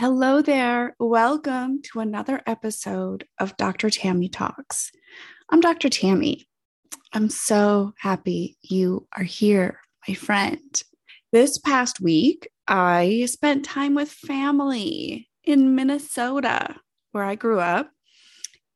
Hello there. Welcome to another episode of Dr. Tammy Talks. I'm Dr. Tammy. I'm so happy you are here, my friend. This past week, I spent time with family in Minnesota, where I grew up.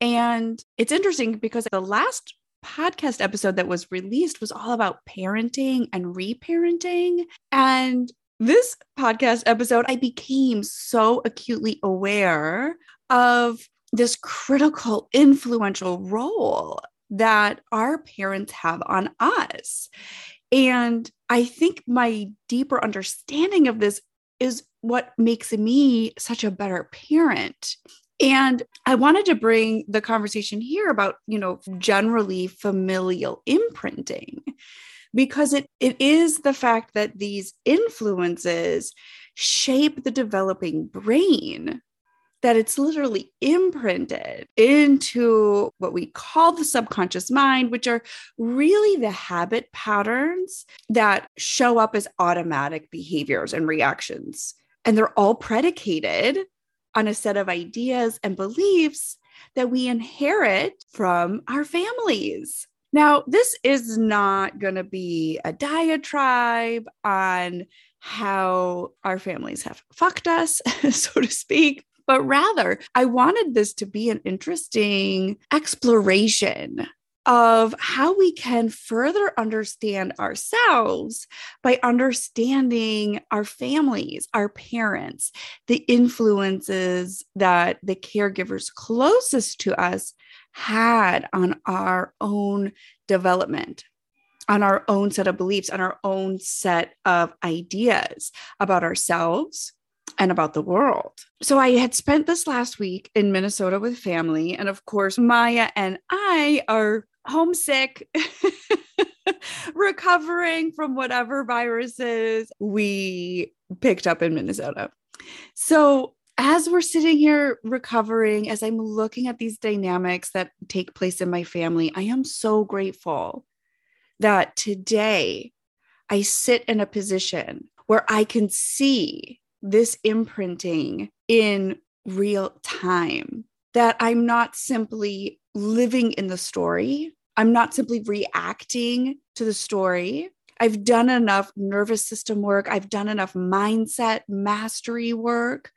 And it's interesting because the last podcast episode that was released was all about parenting and reparenting. And this podcast episode, I became so acutely aware of this critical, influential role that our parents have on us. And I think my deeper understanding of this is what makes me such a better parent. And I wanted to bring the conversation here about, you know, generally familial imprinting because it, it is the fact that these influences shape the developing brain that it's literally imprinted into what we call the subconscious mind, which are really the habit patterns that show up as automatic behaviors and reactions. And they're all predicated on a set of ideas and beliefs that we inherit from our families. Now, this is not going to be a diatribe on how our families have fucked us, so to speak, but rather, I wanted this to be an interesting exploration of how we can further understand ourselves by understanding our families, our parents, the influences that the caregivers closest to us had on our own development, on our own set of beliefs, on our own set of ideas about ourselves and about the world. So I had spent this last week in Minnesota with family. And of course, Maya and I are homesick. recovering from whatever viruses we picked up in Minnesota. So, as we're sitting here recovering, as I'm looking at these dynamics that take place in my family, I am so grateful that today I sit in a position where I can see this imprinting in real time, that I'm not simply living in the story, I'm not simply reacting to the story. I've done enough nervous system work, I've done enough mindset mastery work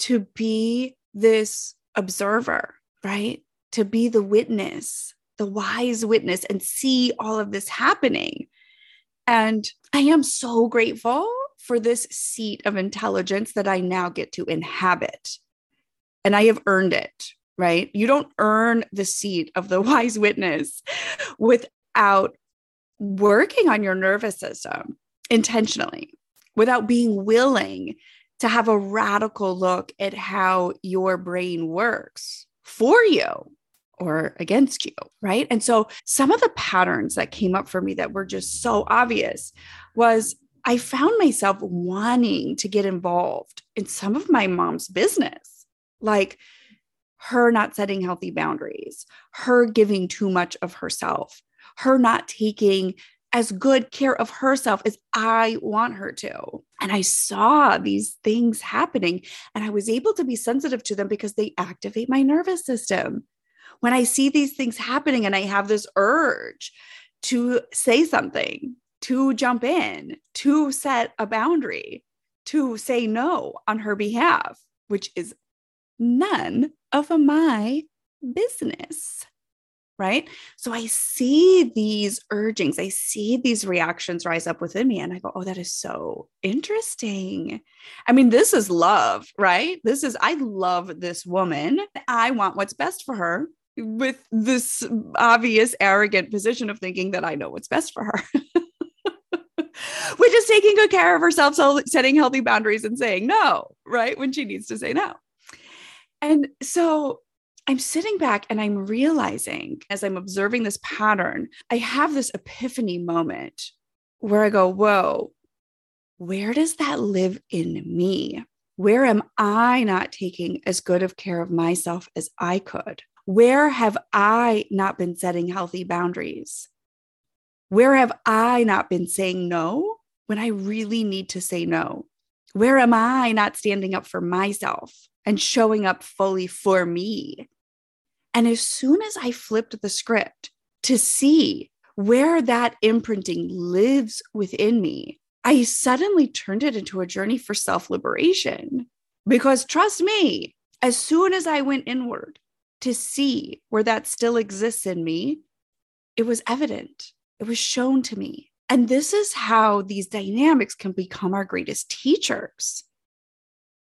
to be this observer, right? To be the witness, the wise witness, and see all of this happening. And I am so grateful for this seat of intelligence that I now get to inhabit. And I have earned it, right? You don't earn the seat of the wise witness without working on your nervous system intentionally, without being willing to have a radical look at how your brain works for you or against you, right? And so some of the patterns that came up for me that were just so obvious was I found myself wanting to get involved in some of my mom's business, like her not setting healthy boundaries, her giving too much of herself, her not taking as good care of herself as I want her to. And I saw these things happening and I was able to be sensitive to them because they activate my nervous system. When I see these things happening and I have this urge to say something, to jump in, to set a boundary, to say no on her behalf, which is none of my business. Right. So I see these urgings, I see these reactions rise up within me, and I go, Oh, that is so interesting. I mean, this is love, right? This is, I love this woman. I want what's best for her with this obvious, arrogant position of thinking that I know what's best for her. which is taking good care of herself, setting healthy boundaries and saying no, right? When she needs to say no. And so I'm sitting back and I'm realizing as I'm observing this pattern, I have this epiphany moment where I go, whoa, where does that live in me? Where am I not taking as good of care of myself as I could? Where have I not been setting healthy boundaries? Where have I not been saying no when I really need to say no? Where am I not standing up for myself and showing up fully for me? And as soon as I flipped the script to see where that imprinting lives within me, I suddenly turned it into a journey for self liberation. Because trust me, as soon as I went inward to see where that still exists in me, it was evident, it was shown to me. And this is how these dynamics can become our greatest teachers.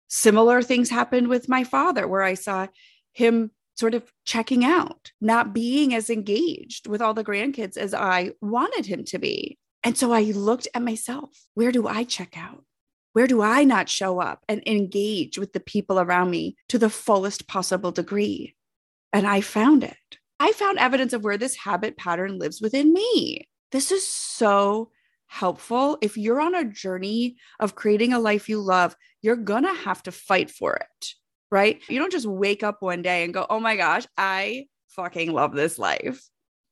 Similar things happened with my father, where I saw him sort of checking out, not being as engaged with all the grandkids as I wanted him to be. And so I looked at myself where do I check out? Where do I not show up and engage with the people around me to the fullest possible degree? And I found it. I found evidence of where this habit pattern lives within me. This is so helpful. If you're on a journey of creating a life you love, you're going to have to fight for it, right? You don't just wake up one day and go, oh my gosh, I fucking love this life.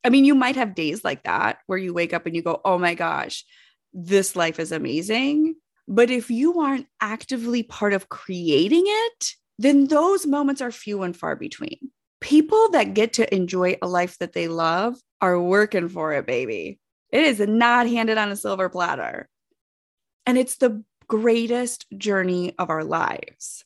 I mean, you might have days like that where you wake up and you go, oh my gosh, this life is amazing. But if you aren't actively part of creating it, then those moments are few and far between. People that get to enjoy a life that they love are working for it, baby. It is not handed on a silver platter. And it's the greatest journey of our lives,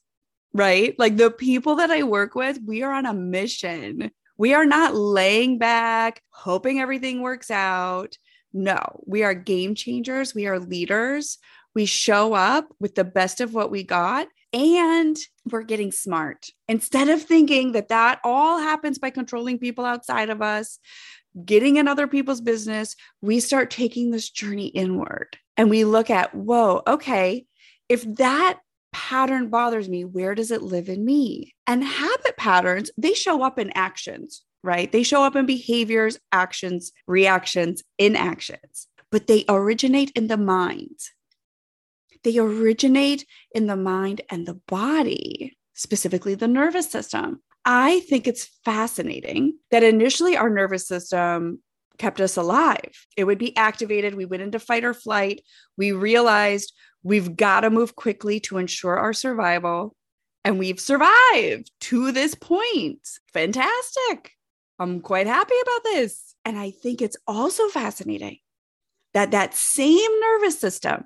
right? Like the people that I work with, we are on a mission. We are not laying back, hoping everything works out. No, we are game changers. We are leaders. We show up with the best of what we got and we're getting smart. Instead of thinking that that all happens by controlling people outside of us, getting in other people's business, we start taking this journey inward and we look at, whoa, okay, if that pattern bothers me, where does it live in me? And habit patterns, they show up in actions, right? They show up in behaviors, actions, reactions, inactions, but they originate in the mind. They originate in the mind and the body, specifically the nervous system. I think it's fascinating that initially our nervous system kept us alive. It would be activated. We went into fight or flight. We realized we've got to move quickly to ensure our survival. And we've survived to this point. Fantastic. I'm quite happy about this. And I think it's also fascinating that that same nervous system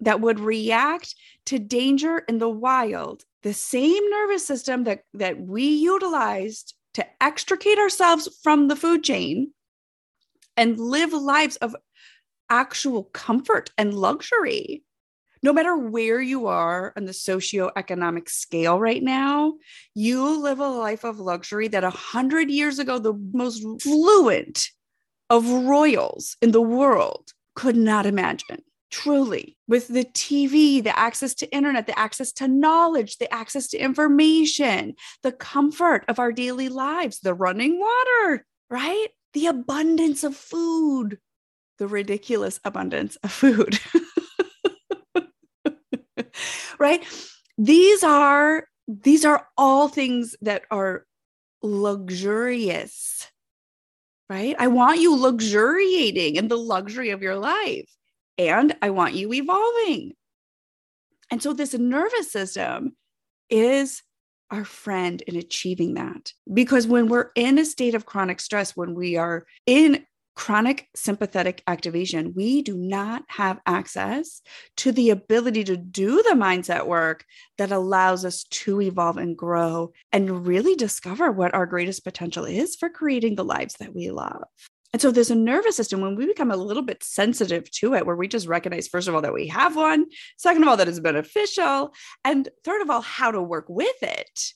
that would react to danger in the wild, the same nervous system that, that we utilized to extricate ourselves from the food chain and live lives of actual comfort and luxury. No matter where you are on the socioeconomic scale right now, you live a life of luxury that a hundred years ago, the most fluent of royals in the world could not imagine truly with the tv the access to internet the access to knowledge the access to information the comfort of our daily lives the running water right? The abundance of food. The ridiculous abundance of food. Right? These are these are all things that are luxurious right? I want you luxuriating in the luxury of your life and I want you evolving. And so this nervous system is our friend in achieving that. Because when we're in a state of chronic stress, when we are in chronic sympathetic activation, we do not have access to the ability to do the mindset work that allows us to evolve and grow and really discover what our greatest potential is for creating the lives that we love. And so there's a nervous system when we become a little bit sensitive to it, where we just recognize, first of all, that we have one, second of all, that it's beneficial, and third of all, how to work with it.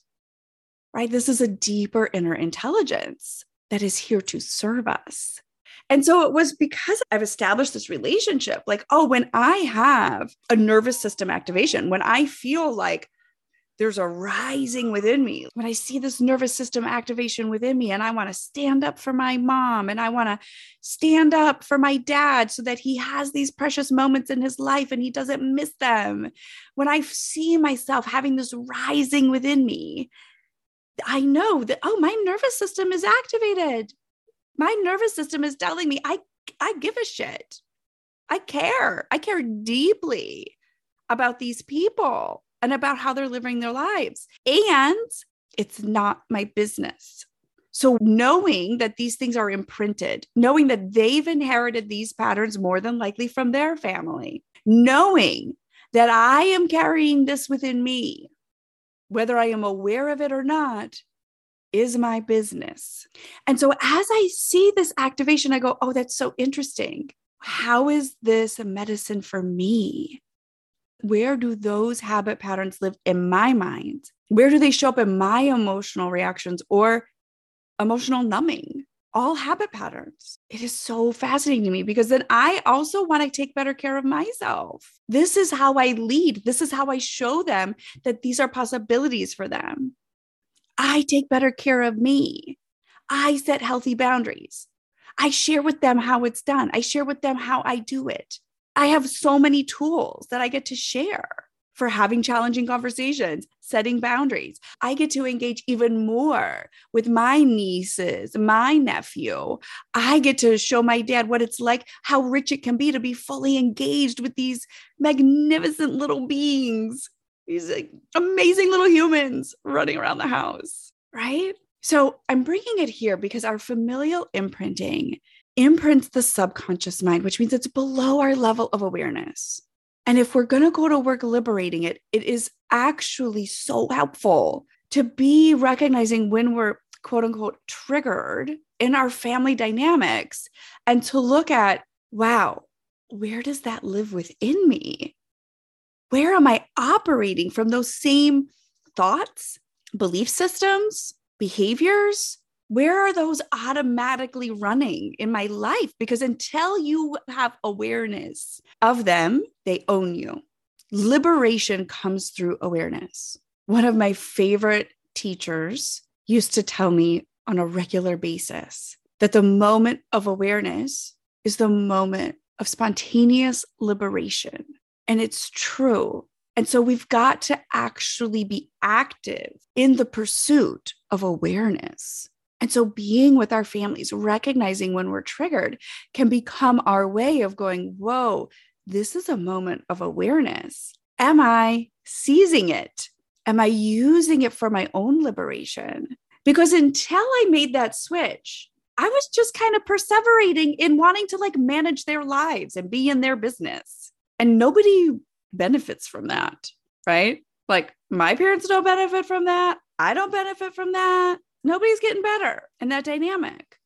Right? This is a deeper inner intelligence that is here to serve us. And so it was because I've established this relationship like, oh, when I have a nervous system activation, when I feel like there's a rising within me when I see this nervous system activation within me, and I want to stand up for my mom and I want to stand up for my dad so that he has these precious moments in his life and he doesn't miss them. When I see myself having this rising within me, I know that, oh, my nervous system is activated. My nervous system is telling me I, I give a shit. I care. I care deeply about these people and about how they're living their lives. And it's not my business. So, knowing that these things are imprinted, knowing that they've inherited these patterns more than likely from their family, knowing that I am carrying this within me, whether I am aware of it or not, is my business. And so, as I see this activation, I go, oh, that's so interesting. How is this a medicine for me? Where do those habit patterns live in my mind? Where do they show up in my emotional reactions or emotional numbing, all habit patterns. It is so fascinating to me because then I also want to take better care of myself. This is how I lead. This is how I show them that these are possibilities for them. I take better care of me. I set healthy boundaries. I share with them how it's done. I share with them how I do it. I have so many tools that I get to share for having challenging conversations, setting boundaries. I get to engage even more with my nieces, my nephew. I get to show my dad what it's like, how rich it can be to be fully engaged with these magnificent little beings, these like, amazing little humans running around the house, right? So I'm bringing it here because our familial imprinting imprints the subconscious mind, which means it's below our level of awareness. And if we're going to go to work liberating it, it is actually so helpful to be recognizing when we're quote unquote triggered in our family dynamics and to look at, wow, where does that live within me? Where am I operating from those same thoughts, belief systems, behaviors? Where are those automatically running in my life? Because until you have awareness of them, they own you. Liberation comes through awareness. One of my favorite teachers used to tell me on a regular basis that the moment of awareness is the moment of spontaneous liberation. And it's true. And so we've got to actually be active in the pursuit of awareness. And so being with our families, recognizing when we're triggered can become our way of going, whoa, this is a moment of awareness. Am I seizing it? Am I using it for my own liberation? Because until I made that switch, I was just kind of perseverating in wanting to like manage their lives and be in their business. And nobody benefits from that, right? Like my parents don't benefit from that. I don't benefit from that nobody's getting better in that dynamic.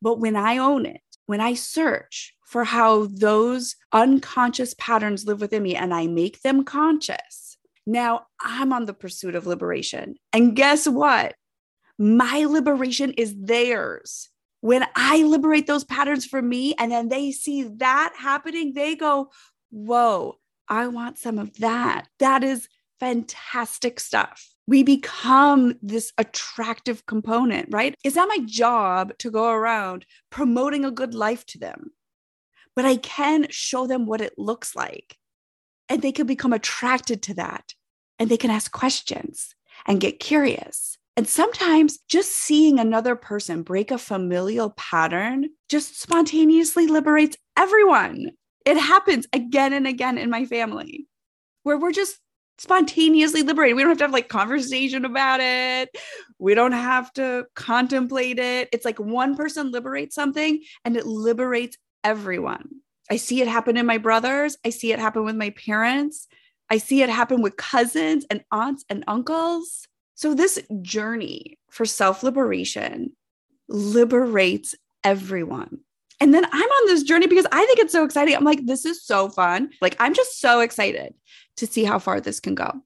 But when I own it, when I search for how those unconscious patterns live within me and I make them conscious, now I'm on the pursuit of liberation. And guess what? My liberation is theirs. When I liberate those patterns for me and then they see that happening, they go, Whoa, I want some of that. That is fantastic stuff we become this attractive component, right? It's not my job to go around promoting a good life to them, but I can show them what it looks like. And they can become attracted to that and they can ask questions and get curious. And sometimes just seeing another person break a familial pattern just spontaneously liberates everyone. It happens again and again in my family where we're just spontaneously liberated. We don't have to have like conversation about it. We don't have to contemplate it. It's like one person liberates something and it liberates everyone. I see it happen in my brothers. I see it happen with my parents. I see it happen with cousins and aunts and uncles. So, this journey for self liberation liberates everyone. And then I'm on this journey because I think it's so exciting. I'm like, this is so fun. Like, I'm just so excited to see how far this can go.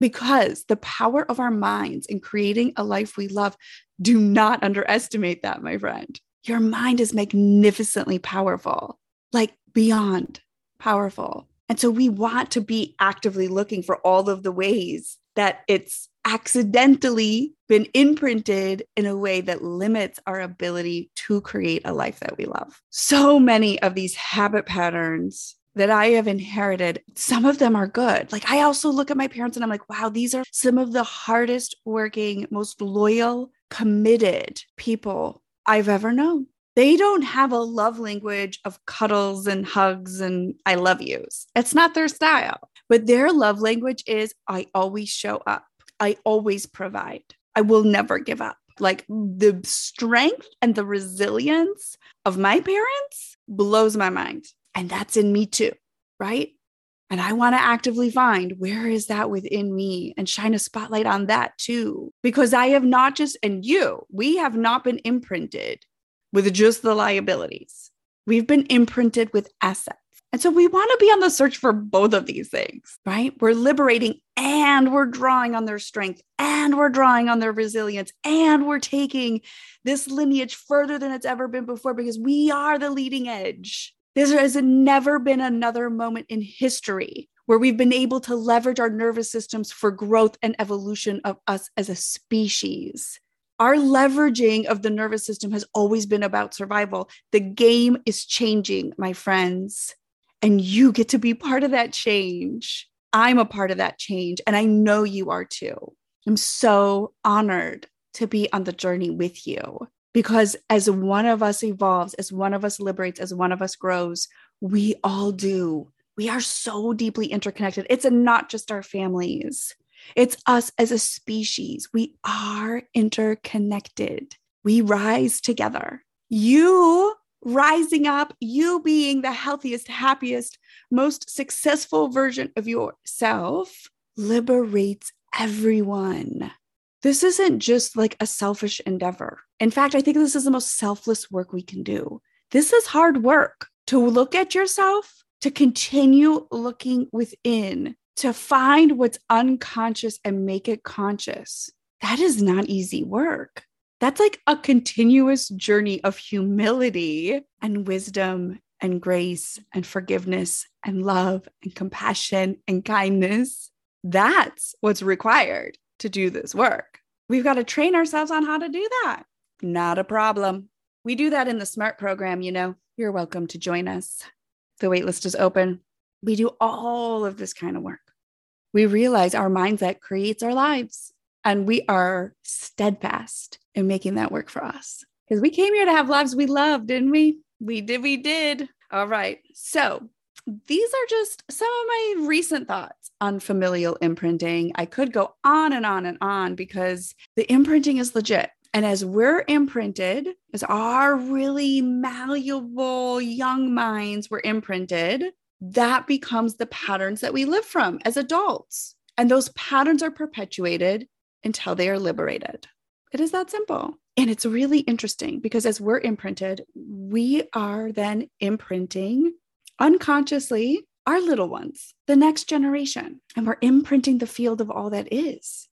Because the power of our minds in creating a life we love, do not underestimate that, my friend. Your mind is magnificently powerful, like beyond powerful. And so we want to be actively looking for all of the ways that it's accidentally been imprinted in a way that limits our ability to create a life that we love. So many of these habit patterns that I have inherited, some of them are good. Like I also look at my parents and I'm like, wow, these are some of the hardest working, most loyal, committed people I've ever known. They don't have a love language of cuddles and hugs and I love yous. It's not their style. But their love language is I always show up, I always provide, I will never give up. Like the strength and the resilience of my parents blows my mind. And that's in me too, right? And I want to actively find where is that within me and shine a spotlight on that too. Because I have not just, and you, we have not been imprinted with just the liabilities. We've been imprinted with assets. And so we want to be on the search for both of these things, right? We're liberating and we're drawing on their strength and we're drawing on their resilience and we're taking this lineage further than it's ever been before because we are the leading edge. There has never been another moment in history where we've been able to leverage our nervous systems for growth and evolution of us as a species. Our leveraging of the nervous system has always been about survival. The game is changing, my friends, and you get to be part of that change. I'm a part of that change, and I know you are too. I'm so honored to be on the journey with you because as one of us evolves, as one of us liberates, as one of us grows, we all do. We are so deeply interconnected. It's not just our families, it's us as a species. We are interconnected. We rise together. You rising up, you being the healthiest, happiest, most successful version of yourself liberates everyone. This isn't just like a selfish endeavor. In fact, I think this is the most selfless work we can do. This is hard work to look at yourself, to continue looking within, to find what's unconscious and make it conscious. That is not easy work. That's like a continuous journey of humility and wisdom and grace and forgiveness and love and compassion and kindness. That's what's required to do this work. We've got to train ourselves on how to do that. Not a problem. We do that in the SMART program, you know. You're welcome to join us. The waitlist is open. We do all of this kind of work. We realize our mindset creates our lives, and we are steadfast in making that work for us. Because we came here to have lives we love, didn't we? We did, we did. All right. So these are just some of my recent thoughts on familial imprinting. I could go on and on and on because the imprinting is legit. And as we're imprinted, as our really malleable young minds were imprinted, that becomes the patterns that we live from as adults. And those patterns are perpetuated until they are liberated. It is that simple. And it's really interesting because as we're imprinted, we are then imprinting unconsciously our little ones, the next generation, and we're imprinting the field of all that is.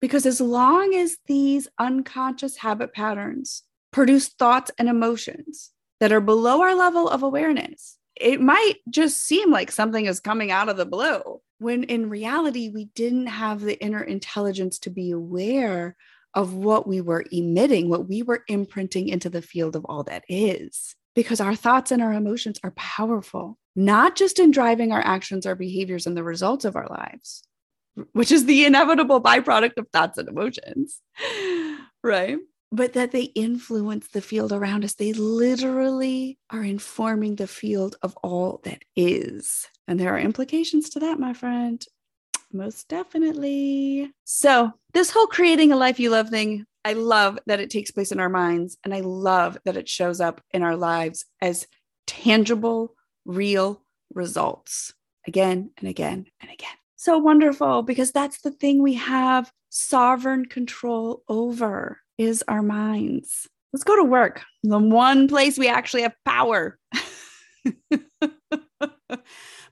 Because as long as these unconscious habit patterns produce thoughts and emotions that are below our level of awareness, it might just seem like something is coming out of the blue, when in reality, we didn't have the inner intelligence to be aware of what we were emitting, what we were imprinting into the field of all that is because our thoughts and our emotions are powerful, not just in driving our actions, our behaviors, and the results of our lives, which is the inevitable byproduct of thoughts and emotions, right? But that they influence the field around us. They literally are informing the field of all that is. And there are implications to that, my friend. Most definitely. So, this whole creating a life you love thing I love that it takes place in our minds and I love that it shows up in our lives as tangible, real results again and again and again. So wonderful because that's the thing we have sovereign control over is our minds. Let's go to work. The one place we actually have power.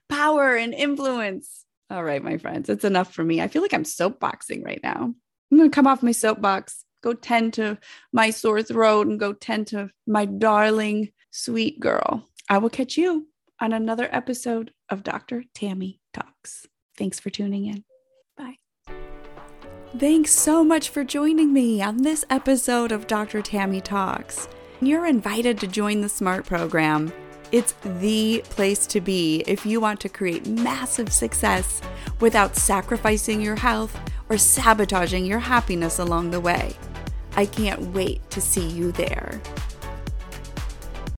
power and influence. All right, my friends, it's enough for me. I feel like I'm soapboxing right now. I'm going to come off my soapbox go tend to my sore throat and go tend to my darling sweet girl. I will catch you on another episode of Dr. Tammy Talks. Thanks for tuning in. Thanks so much for joining me on this episode of Dr. Tammy Talks. You're invited to join the SMART program. It's the place to be if you want to create massive success without sacrificing your health or sabotaging your happiness along the way. I can't wait to see you there.